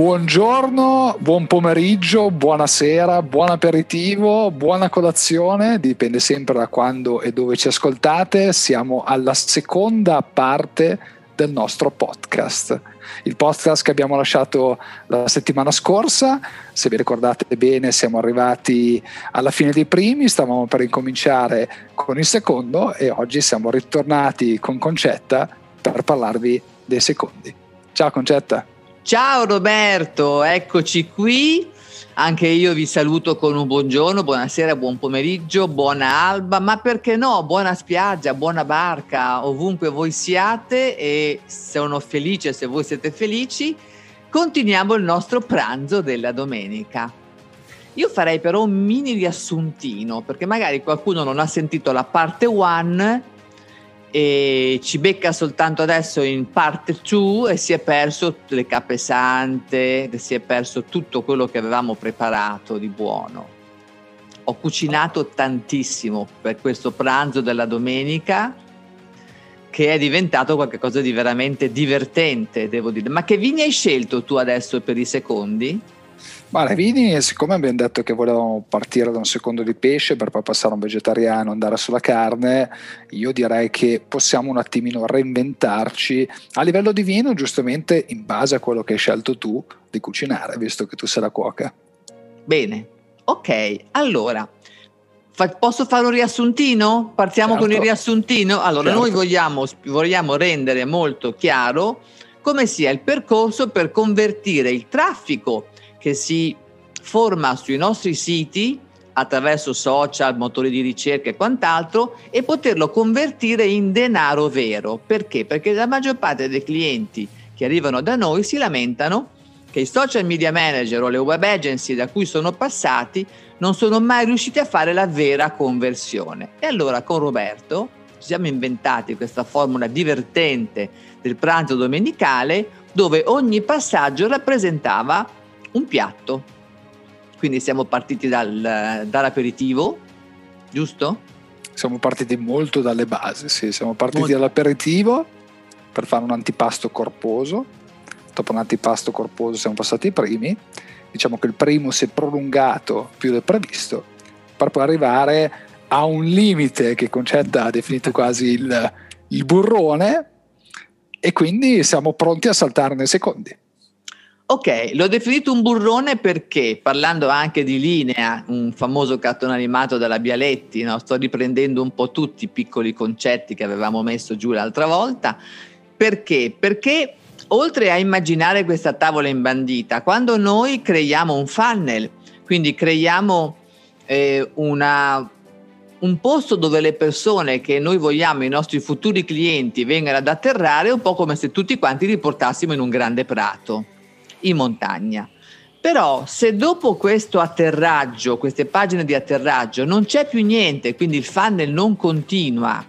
Buongiorno, buon pomeriggio, buonasera, buon aperitivo, buona colazione, dipende sempre da quando e dove ci ascoltate. Siamo alla seconda parte del nostro podcast. Il podcast che abbiamo lasciato la settimana scorsa, se vi ricordate bene siamo arrivati alla fine dei primi, stavamo per incominciare con il secondo e oggi siamo ritornati con Concetta per parlarvi dei secondi. Ciao Concetta. Ciao Roberto, eccoci qui. Anche io vi saluto con un buongiorno, buonasera, buon pomeriggio, buona alba, ma perché no? Buona spiaggia, buona barca, ovunque voi siate e sono felice se voi siete felici. Continuiamo il nostro pranzo della domenica. Io farei però un mini riassuntino perché magari qualcuno non ha sentito la parte 1 e ci becca soltanto adesso in parte 2 e si è perso le cappe sante, si è perso tutto quello che avevamo preparato di buono. Ho cucinato tantissimo per questo pranzo della domenica che è diventato qualcosa di veramente divertente, devo dire. Ma che vini hai scelto tu adesso per i secondi? Ma le vini, siccome abbiamo detto che volevamo partire da un secondo di pesce per poi passare a un vegetariano, andare sulla carne, io direi che possiamo un attimino reinventarci a livello di vino, giustamente in base a quello che hai scelto tu di cucinare, visto che tu sei la cuoca. Bene, ok, allora. posso fare un riassuntino? Partiamo certo. con il riassuntino? Allora, certo. noi vogliamo, vogliamo rendere molto chiaro come sia il percorso per convertire il traffico che si forma sui nostri siti attraverso social, motori di ricerca e quant'altro e poterlo convertire in denaro vero. Perché? Perché la maggior parte dei clienti che arrivano da noi si lamentano che i social media manager o le web agency da cui sono passati non sono mai riusciti a fare la vera conversione. E allora con Roberto ci siamo inventati questa formula divertente del pranzo domenicale dove ogni passaggio rappresentava un piatto. Quindi siamo partiti dal, dall'aperitivo, giusto? Siamo partiti molto dalle basi, sì, siamo partiti molto. dall'aperitivo per fare un antipasto corposo. Dopo un antipasto corposo siamo passati ai primi. Diciamo che il primo si è prolungato più del previsto per poi arrivare a un limite che Concetta ha definito quasi il, il burrone e quindi siamo pronti a saltare nei secondi. Ok, l'ho definito un burrone perché, parlando anche di Linea, un famoso cartone animato della Bialetti, no? sto riprendendo un po' tutti i piccoli concetti che avevamo messo giù l'altra volta. Perché? Perché oltre a immaginare questa tavola imbandita, quando noi creiamo un funnel, quindi creiamo eh, una, un posto dove le persone che noi vogliamo, i nostri futuri clienti, vengano ad atterrare, è un po' come se tutti quanti li portassimo in un grande prato in montagna. Però se dopo questo atterraggio, queste pagine di atterraggio, non c'è più niente, quindi il funnel non continua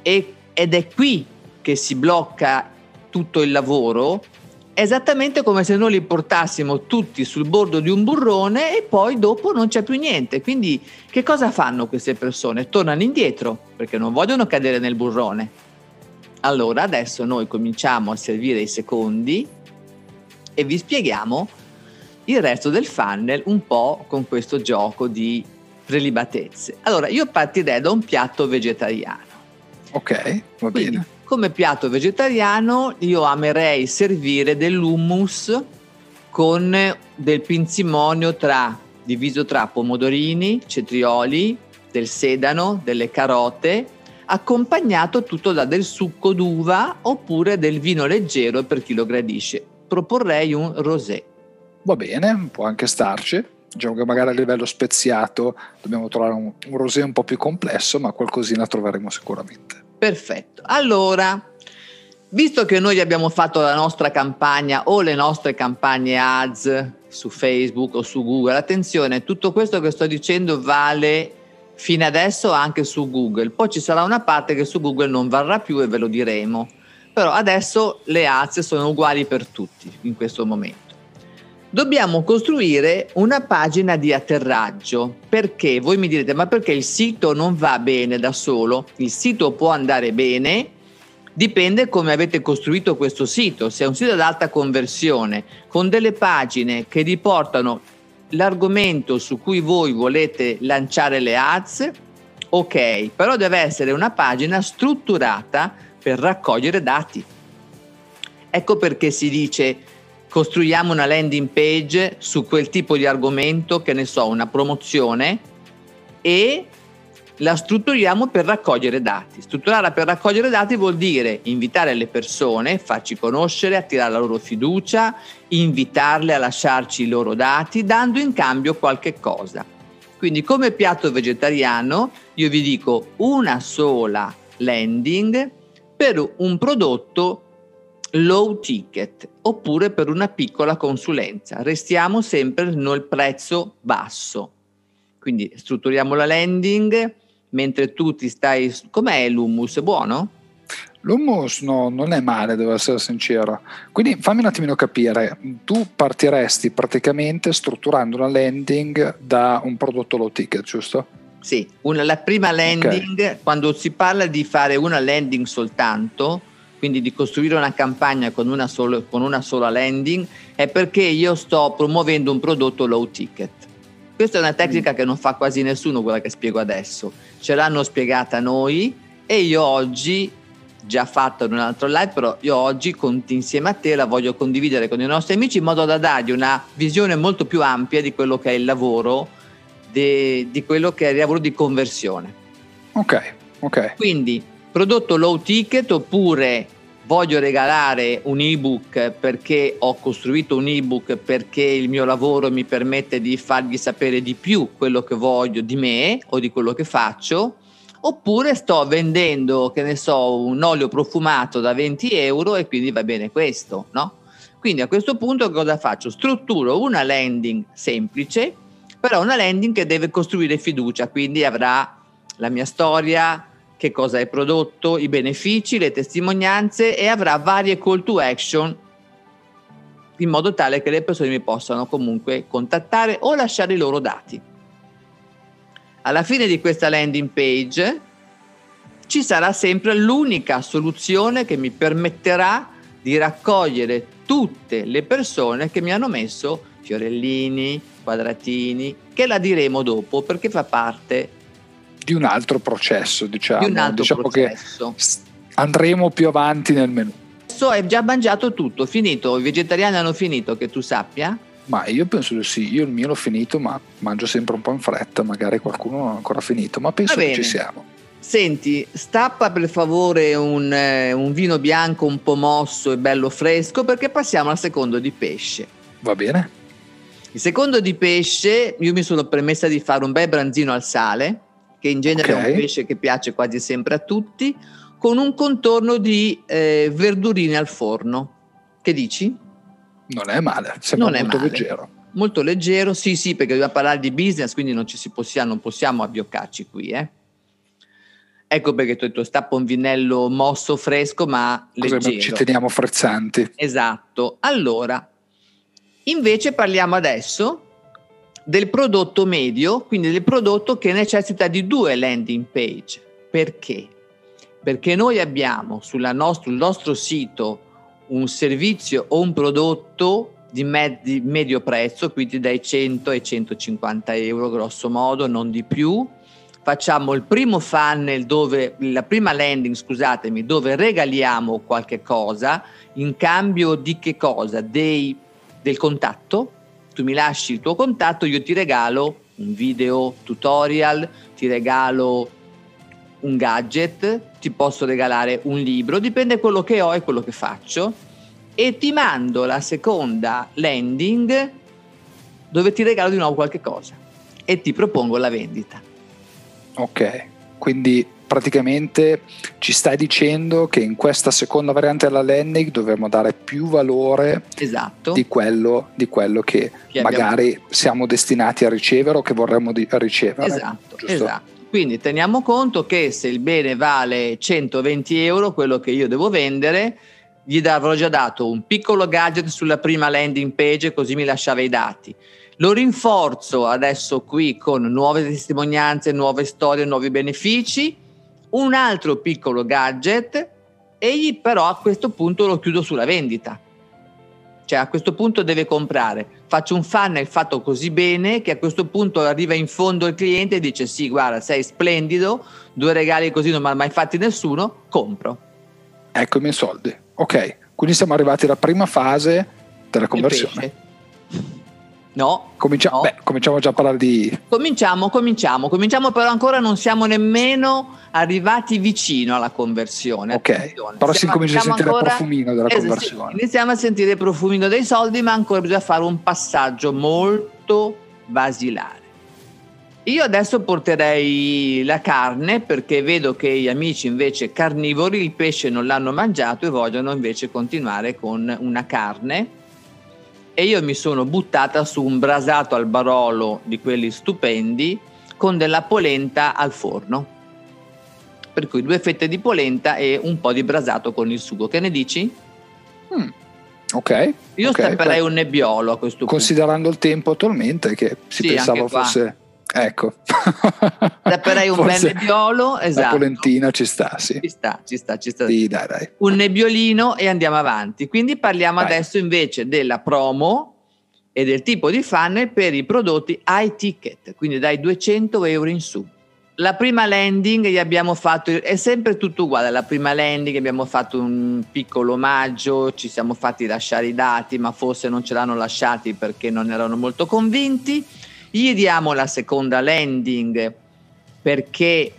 e, ed è qui che si blocca tutto il lavoro, è esattamente come se noi li portassimo tutti sul bordo di un burrone e poi dopo non c'è più niente. Quindi che cosa fanno queste persone? Tornano indietro perché non vogliono cadere nel burrone. Allora adesso noi cominciamo a servire i secondi e vi spieghiamo il resto del funnel un po' con questo gioco di prelibatezze. Allora, io partirei da un piatto vegetariano. Ok, va Quindi, bene. Come piatto vegetariano io amerei servire dell'hummus con del pinzimonio tra, diviso tra pomodorini, cetrioli, del sedano, delle carote, accompagnato tutto da del succo d'uva oppure del vino leggero per chi lo gradisce proporrei un rosé. Va bene, può anche starci. Diciamo che magari a livello speziato dobbiamo trovare un, un rosé un po' più complesso, ma qualcosina troveremo sicuramente. Perfetto. Allora, visto che noi abbiamo fatto la nostra campagna o le nostre campagne ads su Facebook o su Google, attenzione, tutto questo che sto dicendo vale fino adesso anche su Google. Poi ci sarà una parte che su Google non varrà più e ve lo diremo però adesso le alze sono uguali per tutti in questo momento. Dobbiamo costruire una pagina di atterraggio perché voi mi direte ma perché il sito non va bene da solo? Il sito può andare bene, Dipende come avete costruito questo sito. Se è un sito ad alta conversione, con delle pagine che riportano l'argomento su cui voi volete lanciare le ads, ok, però deve essere una pagina strutturata per raccogliere dati. Ecco perché si dice costruiamo una landing page su quel tipo di argomento, che ne so, una promozione, e la strutturiamo per raccogliere dati. Strutturarla per raccogliere dati vuol dire invitare le persone, farci conoscere, attirare la loro fiducia, invitarle a lasciarci i loro dati, dando in cambio qualche cosa. Quindi come piatto vegetariano io vi dico una sola landing per un prodotto low ticket oppure per una piccola consulenza. Restiamo sempre nel prezzo basso. Quindi strutturiamo la landing mentre tu ti stai... Com'è l'hummus? Buono? L'hummus no, non è male, devo essere sincero. Quindi fammi un attimino capire, tu partiresti praticamente strutturando una landing da un prodotto low ticket, giusto? Sì, una, la prima landing, okay. quando si parla di fare una landing soltanto, quindi di costruire una campagna con una, solo, con una sola landing, è perché io sto promuovendo un prodotto low ticket. Questa è una tecnica mm. che non fa quasi nessuno, quella che spiego adesso. Ce l'hanno spiegata noi e io oggi già fatto in un altro live, però io oggi con, insieme a te la voglio condividere con i nostri amici in modo da dargli una visione molto più ampia di quello che è il lavoro, de, di quello che è il lavoro di conversione. Ok, ok. Quindi prodotto low ticket oppure voglio regalare un ebook perché ho costruito un ebook perché il mio lavoro mi permette di fargli sapere di più quello che voglio di me o di quello che faccio oppure sto vendendo, che ne so, un olio profumato da 20 euro e quindi va bene questo, no? Quindi a questo punto cosa faccio? Strutturo una landing semplice, però una landing che deve costruire fiducia, quindi avrà la mia storia, che cosa hai prodotto, i benefici, le testimonianze e avrà varie call to action in modo tale che le persone mi possano comunque contattare o lasciare i loro dati. Alla fine di questa landing page ci sarà sempre l'unica soluzione che mi permetterà di raccogliere tutte le persone che mi hanno messo fiorellini, quadratini, che la diremo dopo perché fa parte di un altro processo, diciamo. Di un altro diciamo processo. Che andremo più avanti nel menu. Adesso è già mangiato tutto, finito, i vegetariani hanno finito, che tu sappia? Ma io penso di sì, io il mio l'ho finito, ma mangio sempre un po' in fretta, magari qualcuno non ha ancora finito, ma penso che ci siamo. Senti, stappa per favore un, eh, un, vino bianco un po' mosso e bello fresco perché passiamo al secondo di pesce. Va bene. Il secondo di pesce, io mi sono permessa di fare un bel branzino al sale, che in genere okay. è un pesce che piace quasi sempre a tutti, con un contorno di eh, verdurine al forno. Che dici? Non è male, sembra non molto male. leggero. Molto leggero, sì, sì, perché dobbiamo parlare di business, quindi non, ci si possiamo, non possiamo abbioccarci qui. Eh. Ecco perché ho detto stappa un vinello mosso, fresco, ma leggero. Così ci teniamo frezzanti. Esatto. Allora, invece parliamo adesso del prodotto medio, quindi del prodotto che necessita di due landing page. Perché? Perché noi abbiamo sul nostro, nostro sito un servizio o un prodotto di, med- di medio prezzo, quindi dai 100 ai 150 euro grosso modo, non di più. Facciamo il primo funnel dove, la prima landing, scusatemi, dove regaliamo qualche cosa in cambio di che cosa? Dei, del contatto. Tu mi lasci il tuo contatto, io ti regalo un video tutorial, ti regalo un gadget, ti posso regalare un libro, dipende quello che ho e quello che faccio e ti mando la seconda landing dove ti regalo di nuovo qualche cosa e ti propongo la vendita. Ok, quindi praticamente ci stai dicendo che in questa seconda variante della landing dovremmo dare più valore esatto. di, quello, di, quello, che, che magari abbiamo... siamo destinati a ricevere o che vorremmo ricevere. Esatto, esatto. Quindi teniamo conto che se il bene vale 120 euro, quello che io devo vendere, gli avrò già dato un piccolo gadget sulla prima landing page così mi lasciava i dati. Lo rinforzo adesso qui con nuove testimonianze, nuove storie, nuovi benefici, un altro piccolo gadget Egli però a questo punto lo chiudo sulla vendita. Cioè a questo punto deve comprare. Faccio un funnel fatto così bene che a questo punto arriva in fondo il cliente e dice sì, guarda, sei splendido, due regali così non mi ha mai fatti nessuno, compro. Ecco i miei soldi. Ok, quindi siamo arrivati alla prima fase della conversione. No, Comincia- no. Beh, cominciamo già a parlare di... Cominciamo, cominciamo, cominciamo, però ancora non siamo nemmeno arrivati vicino alla conversione. Ok, Attenzione. però si comincia a sentire ancora- il profumino della Esatto, conversione. sì, iniziamo a sentire il profumino dei soldi, ma ancora bisogna fare un passaggio molto basilare. Io adesso porterei la carne perché vedo che gli amici invece carnivori il pesce non l'hanno mangiato e vogliono invece continuare con una carne. E io mi sono buttata su un brasato al barolo di quelli stupendi con della polenta al forno. Per cui due fette di polenta e un po' di brasato con il sugo. Che ne dici? Mm, Ok. Io ok, stapperei un nebbiolo a questo punto. Considerando il tempo attualmente che si Sì, pensava fosse... Ecco. Stapperei un Forse bel nebbiolo, La esatto. polentina ci sta, sì. Ci sta, ci sta, ci sta. Sì, dai, dai. Un nebbiolino e andiamo avanti. Quindi parliamo Vai. adesso invece della promo e del tipo di funnel per i prodotti high ticket, quindi dai 200 euro in su. La prima landing gli abbiamo fatto, è sempre tutto uguale, la prima landing abbiamo fatto un piccolo omaggio, ci siamo fatti lasciare i dati, ma forse non ce l'hanno lasciati perché non erano molto convinti. Gli diamo la seconda landing perché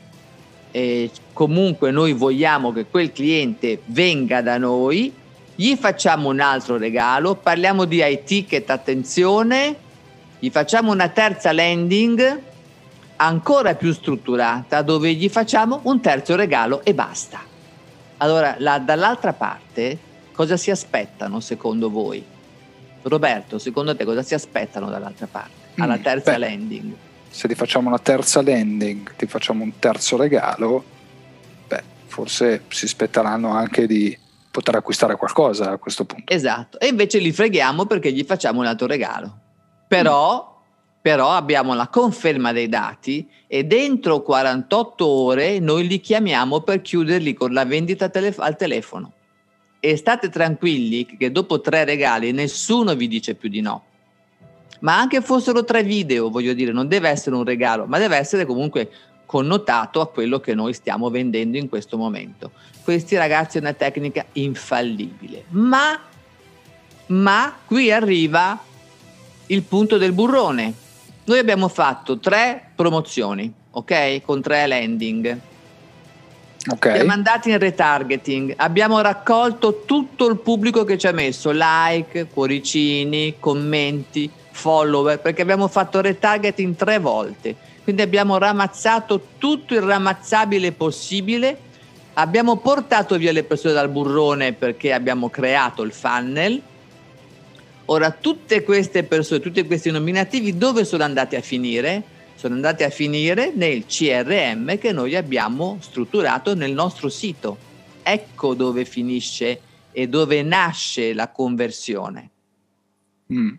eh, comunque noi vogliamo che quel cliente venga da noi, gli facciamo un altro regalo, parliamo di high ticket, attenzione, gli facciamo una terza landing ancora più strutturata dove gli facciamo un terzo regalo e basta. Allora, la- dall'altra parte cosa si aspettano secondo voi? Roberto, secondo te cosa si aspettano dall'altra parte? Alla Mm, terza beh. landing? Se ti facciamo una terza landing, ti facciamo un terzo regalo, beh, forse si aspetteranno anche di poter acquistare qualcosa a questo punto. Esatto, e invece li freghiamo perché gli facciamo un altro regalo. Però, però abbiamo la conferma dei dati e dentro 48 ore noi li chiamiamo per chiuderli con la vendita tele- al telefono. E state tranquilli che dopo tre regali nessuno vi dice più di no. Ma anche fossero tre video, voglio dire, non deve essere un regalo, ma deve essere comunque connotato a quello che noi stiamo vendendo in questo momento. Questi ragazzi è una tecnica infallibile. Ma, ma qui arriva il punto del burrone. Noi abbiamo fatto tre promozioni, ok? Con tre landing. Ok? Siamo andati in retargeting, abbiamo raccolto tutto il pubblico che ci ha messo like, cuoricini, commenti, follower, perché abbiamo fatto retargeting tre volte. Quindi abbiamo ramazzato tutto il ramazzabile possibile, abbiamo portato via le persone dal burrone perché abbiamo creato il funnel. Ora, tutte queste persone, tutti questi nominativi, dove sono andati a finire? Sono andati a finire nel CRM che noi abbiamo strutturato nel nostro sito. Ecco dove finisce e dove nasce la conversione. Mm.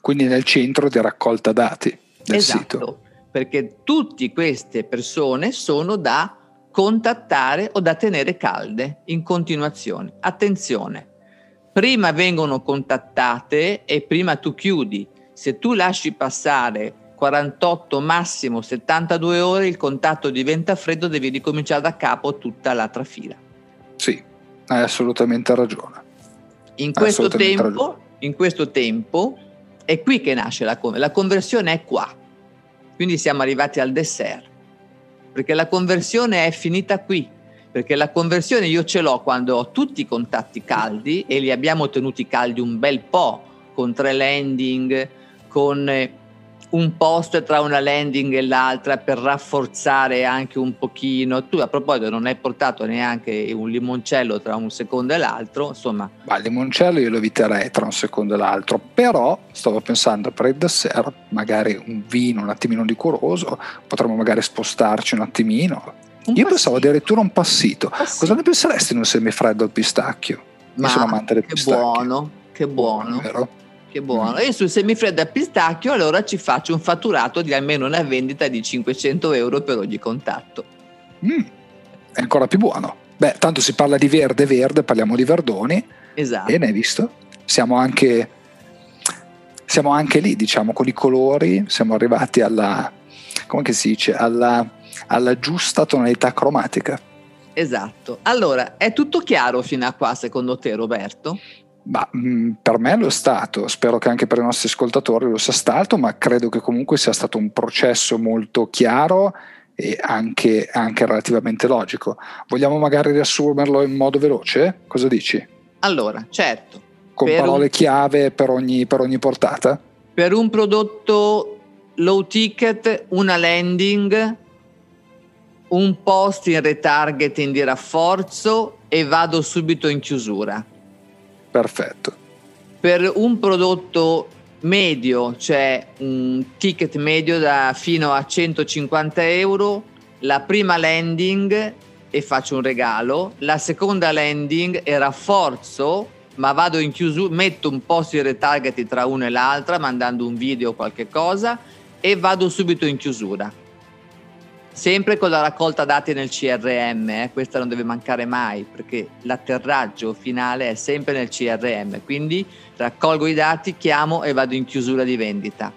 Quindi nel centro di raccolta dati del esatto, sito. perché tutte queste persone sono da contattare o da tenere calde in continuazione. Attenzione, prima vengono contattate e prima tu chiudi. Se tu lasci passare 48, massimo 72 ore, il contatto diventa freddo, devi ricominciare da capo tutta l'altra fila. Sì, hai assolutamente ragione. In questo, tempo, in questo tempo è qui che nasce la conversione. La conversione è qua. Quindi siamo arrivati al dessert. Perché la conversione è finita qui. Perché la conversione io ce l'ho quando ho tutti i contatti caldi e li abbiamo tenuti caldi un bel po', con tre landing, con eh, un post tra una landing e l'altra per rafforzare anche un pochino. Tu a proposito non hai portato neanche un limoncello tra un secondo e l'altro, insomma, Ma il limoncello io lo eviterei tra un secondo e l'altro, però stavo pensando per il dessert, magari un vino un attimino liquoroso, potremmo magari spostarci un attimino. un io pensavo passito, addirittura un passito. passito. Cosa ne penseresti in un semifreddo al pistacchio? Ma io sono amante del che pistacchio. buono, che buono, Vero? Che buono. E sul semifreddo a pistacchio allora ci faccio un fatturato di almeno una vendita di 500 euro per ogni contatto. Mm, È ancora più buono. Beh, tanto si parla di verde verde, parliamo di verdoni. Esatto. E ne hai visto? Siamo anche, siamo anche lì, diciamo, con i colori, siamo arrivati alla, come si dice, alla, alla giusta tonalità cromatica. Esatto. Allora, è tutto chiaro fino a qua secondo te Roberto? Ma, mh, mm, per me lo è stato, spero che anche per i nostri ascoltatori lo sia stato, ma credo che comunque sia stato un processo molto chiaro e anche, anche relativamente logico. Vogliamo magari riassumerlo in modo veloce? Cosa dici? Allora, certo. Con parole un... chiave per ogni, per ogni portata? Per un prodotto low ticket, una landing, un post in retargeting di rafforzo e vado subito in chiusura. Perfetto. Per un prodotto medio, cioè un ticket medio da fino a 150 euro, la prima landing e faccio un regalo, la seconda landing e rafforzo, ma vado in chiusura, metto un post di retargeting tra una e l'altra, mandando un video o qualche cosa e vado subito in chiusura. Sempre con la raccolta dati nel CRM, eh, questa non deve mancare mai perché l'atterraggio finale è sempre nel CRM, quindi raccolgo i dati, chiamo e vado in chiusura di vendita.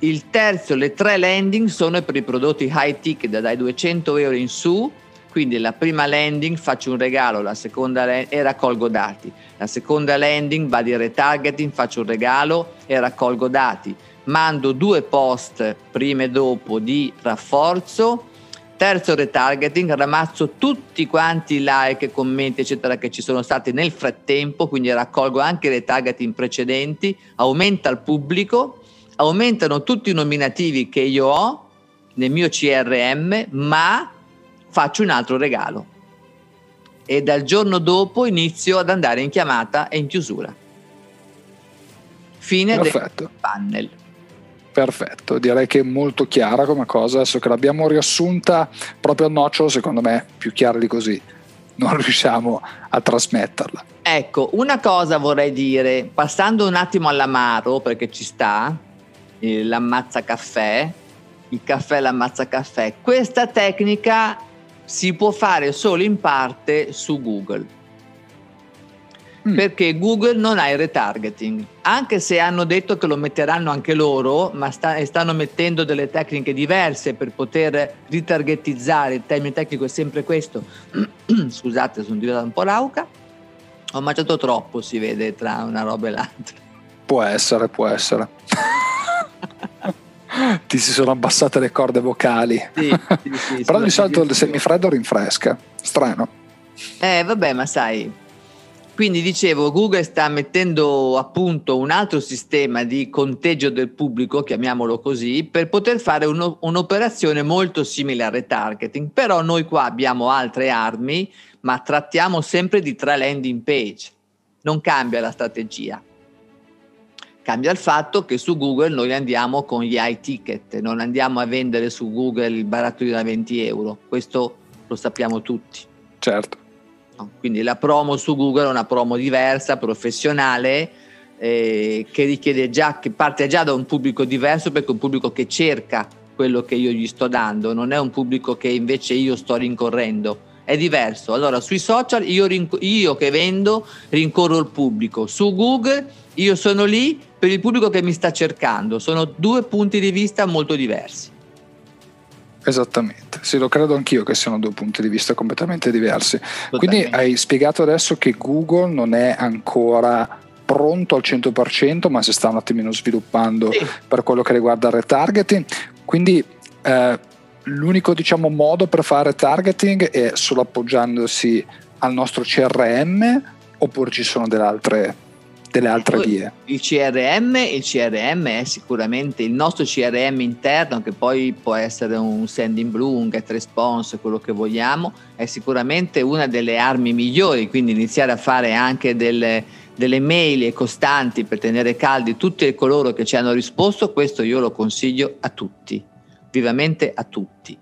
Il terzo, le tre landing sono per i prodotti high ticket dai 200 euro in su, quindi la prima landing faccio un regalo, la seconda landing, e raccolgo dati. La seconda landing va di retargeting, faccio un regalo e raccolgo dati mando due post prima e dopo di rafforzo, terzo retargeting, ramazzo tutti quanti i like, commenti eccetera che ci sono stati nel frattempo, quindi raccolgo anche i retargeting precedenti, aumenta il pubblico, aumentano tutti i nominativi che io ho nel mio CRM, ma faccio un altro regalo. E dal giorno dopo inizio ad andare in chiamata e in chiusura. Fine Perfetto. del panel. Perfetto, direi che è molto chiara come cosa, adesso che l'abbiamo riassunta proprio a nocciolo, secondo me più chiara di così non riusciamo a trasmetterla. Ecco, una cosa vorrei dire, passando un attimo all'amaro, perché ci sta, eh, l'ammazza caffè, il caffè l'ammazza caffè, questa tecnica si può fare solo in parte su Google mm. perché Google non ha il retargeting, anche se hanno detto che lo metteranno anche loro, ma sta, stanno mettendo delle tecniche diverse per poter ritargetizzare, il termine tecnico è sempre questo, scusate sono diventata un po' rauca, ho mangiato troppo si vede tra una roba e l'altra. Può essere, può essere. Ti si sono abbassate le corde vocali. Sì, sì, sì, Però di solito il semifreddo rinfresca. Strano. Eh, vabbè, ma sai, quindi dicevo, Google sta mettendo a punto un altro sistema di conteggio del pubblico, chiamiamolo così, per poter fare uno, un'operazione molto simile al retargeting. Però noi qua abbiamo altre armi, ma trattiamo sempre di tre landing page. Non cambia la strategia. Cambia il fatto che su Google noi andiamo con gli high ticket, non andiamo a vendere su Google il barattolino da 20 euro. Questo lo sappiamo tutti. Certo. Quindi la promo su Google è una promo diversa, professionale, eh, che richiede già, che parte già da un pubblico diverso perché è un pubblico che cerca quello che io gli sto dando, non è un pubblico che invece io sto rincorrendo, è diverso. Allora sui social io, rinc- io che vendo rincorro il pubblico, su Google io sono lì per il pubblico che mi sta cercando, sono due punti di vista molto diversi. Esattamente, sì, lo credo anch'io che siano due punti di vista completamente diversi. Quindi hai spiegato adesso che Google non è ancora pronto al 100%, ma si sta un attimino sviluppando sì. per quello che riguarda il retargeting. Quindi eh, l'unico diciamo, modo per fare targeting è solo appoggiandosi al nostro CRM oppure ci sono delle altre delle altre vie. Il CRM, il CRM è sicuramente il nostro CRM interno, che poi può essere un sending blue, un get response, quello che vogliamo, è sicuramente una delle armi migliori, quindi iniziare a fare anche delle, delle mail costanti per tenere caldi tutti coloro che ci hanno risposto, questo io lo consiglio a tutti, vivamente a tutti.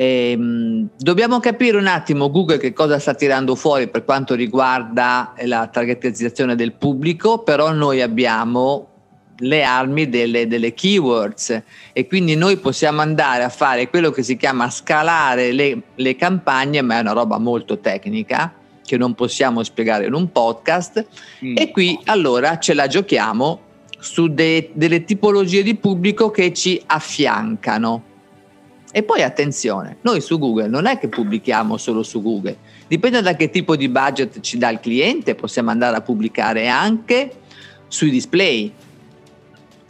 Ehm, dobbiamo capire un attimo Google che cosa sta tirando fuori per quanto riguarda la targetizzazione del pubblico, però noi abbiamo le armi delle, delle, keywords e quindi noi possiamo andare a fare quello che si chiama scalare le, le campagne, ma è una roba molto tecnica che non possiamo spiegare in un podcast mm. e qui allora ce la giochiamo su de, delle tipologie di pubblico che ci affiancano. E poi attenzione, noi su Google non è che pubblichiamo solo su Google, dipende da che tipo di budget ci dà il cliente, possiamo andare a pubblicare anche sui display.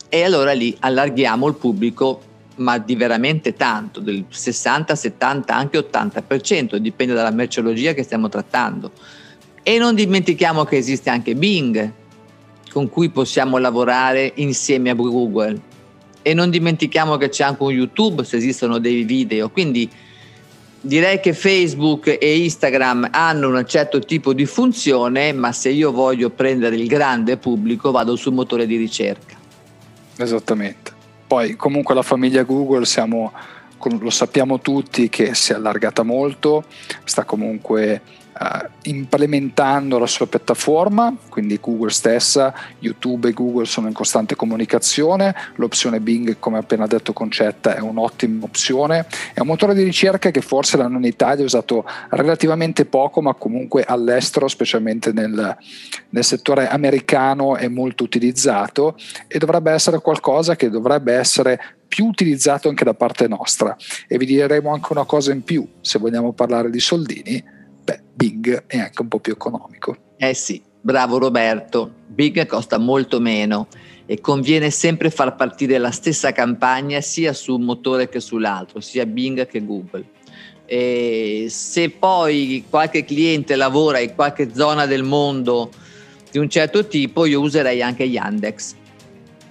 E allora lì allarghiamo il pubblico, ma di veramente tanto, del 60, 70, anche 80%, dipende dalla merceologia che stiamo trattando. E non dimentichiamo che esiste anche Bing, con cui possiamo lavorare insieme a Google. E non dimentichiamo che c'è anche un YouTube se esistono dei video. Quindi direi che Facebook e Instagram hanno un certo tipo di funzione, ma se io voglio prendere il grande pubblico vado sul motore di ricerca. Esattamente. Poi comunque la famiglia Google siamo, lo sappiamo tutti che si è allargata molto, sta comunque uh, implementando la sua piattaforma, quindi Google stessa, YouTube e Google sono in costante comunicazione, l'opzione Bing come appena detto Concetta è un'ottima opzione, è un motore di ricerca che forse l'hanno in Italia usato relativamente poco ma comunque all'estero, specialmente nel, nel settore americano è molto utilizzato e dovrebbe essere qualcosa che dovrebbe essere più utilizzato anche da parte nostra. E vi diremo anche una cosa in più se vogliamo parlare di soldini beh, Bing è anche un po' più economico. Eh sì, bravo Roberto, Bing costa molto meno e conviene sempre far partire la stessa campagna sia su un motore che sull'altro, sia Bing che Google. E se poi qualche cliente lavora in qualche zona del mondo di un certo tipo, io userei anche Yandex.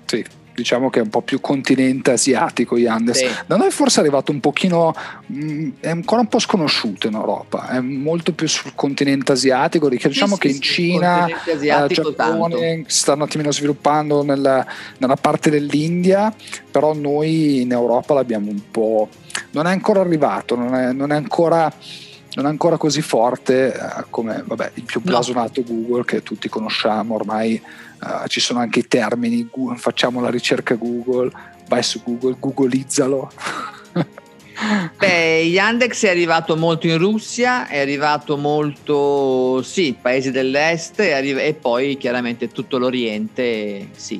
Sì, diciamo che è un po' più continente asiatico Yandex. Sì. Da noi forse è arrivato un pochino, mh, mm, è ancora un po' sconosciuto in Europa, è molto più sul continente asiatico, diciamo sì, che sì, in Cina, eh, Giappone stanno un attimino sviluppando nella, nella parte dell'India, però noi in Europa l'abbiamo un po'... non è ancora arrivato, non è, non è ancora non è ancora così forte eh, come vabbè, il più blasonato no. Google che tutti conosciamo ormai uh, ci sono anche i termini facciamo la ricerca Google vai su Google googleizzalo Beh, Yandex è arrivato molto in Russia, è arrivato molto, sì, paesi dell'est e, arri- e poi chiaramente tutto l'Oriente, sì,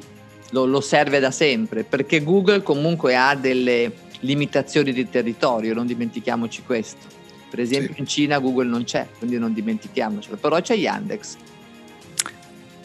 lo, lo, serve da sempre, perché Google comunque ha delle limitazioni di territorio, non dimentichiamoci questo. Per esempio sì. in Cina Google non c'è, quindi non dimentichiamocelo, però c'è Yandex.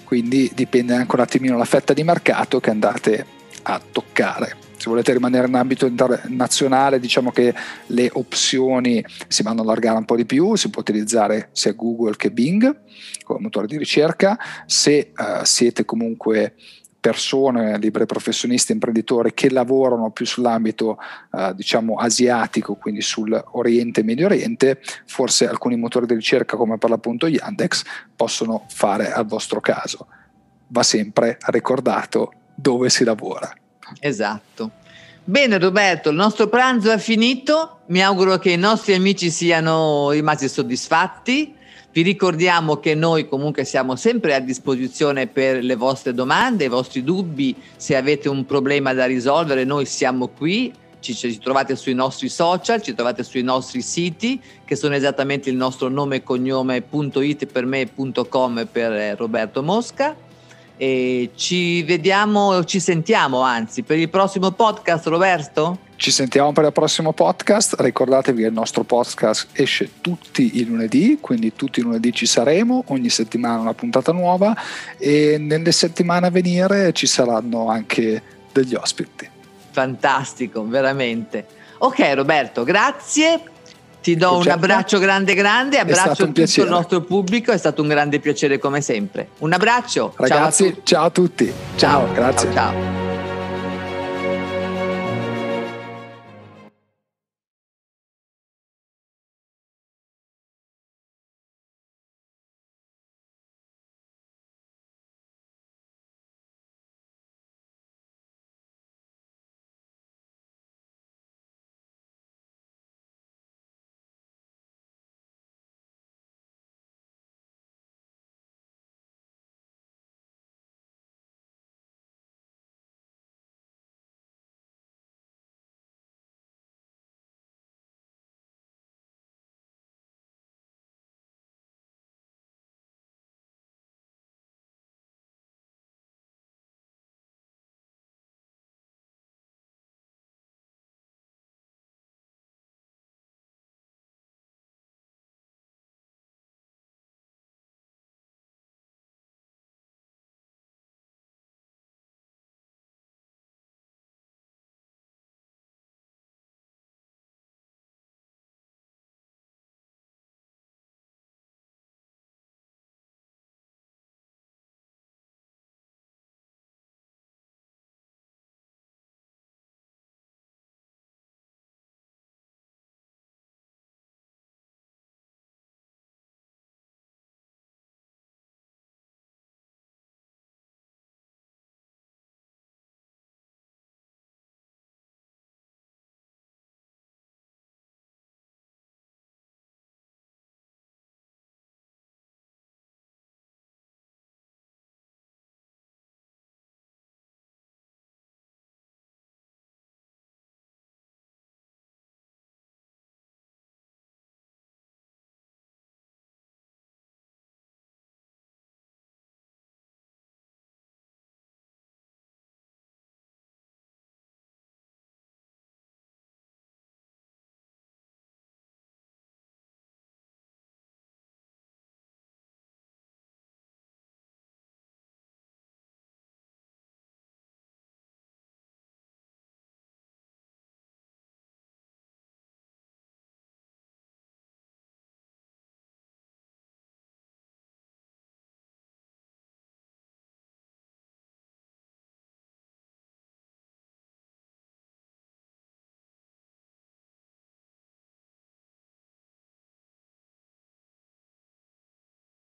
Quindi dipende anche un attimino la fetta di mercato che andate a toccare. Se volete rimanere in ambito internazionale, diciamo che le opzioni si vanno a allargare un po' di più, si può utilizzare sia Google che Bing come motore di ricerca. Se uh, siete comunque persone, liberi professionisti, imprenditori che lavorano più sull'ambito eh, diciamo asiatico, quindi sull'Oriente e Medio Oriente, forse alcuni motori di ricerca come per l'appunto Yandex possono fare al vostro caso. Va sempre ricordato dove si lavora. Esatto. Bene Roberto, il nostro pranzo è finito, mi auguro che i nostri amici siano rimasti soddisfatti vi ricordiamo che noi comunque siamo sempre a disposizione per le vostre domande, i vostri dubbi, se avete un problema da risolvere noi siamo qui, ci, ci, trovate sui nostri social, ci trovate sui nostri siti che sono esattamente il nostro nome e cognome.it per me.com per eh, Roberto Mosca e ci vediamo, ci sentiamo anzi per il prossimo podcast Roberto? Ci sentiamo per il prossimo podcast. Ricordatevi che il nostro podcast esce tutti i lunedì, quindi tutti i lunedì ci saremo, ogni settimana una puntata nuova e nelle settimane a venire ci saranno anche degli ospiti. Fantastico, veramente. Ok Roberto, grazie. Ti do un abbraccio grande grande, abbraccio tutto piacere. il nostro pubblico, è stato un grande piacere come sempre. Un abbraccio. Ragazzi, ciao a tutti. Ciao, ciao grazie. ciao. ciao.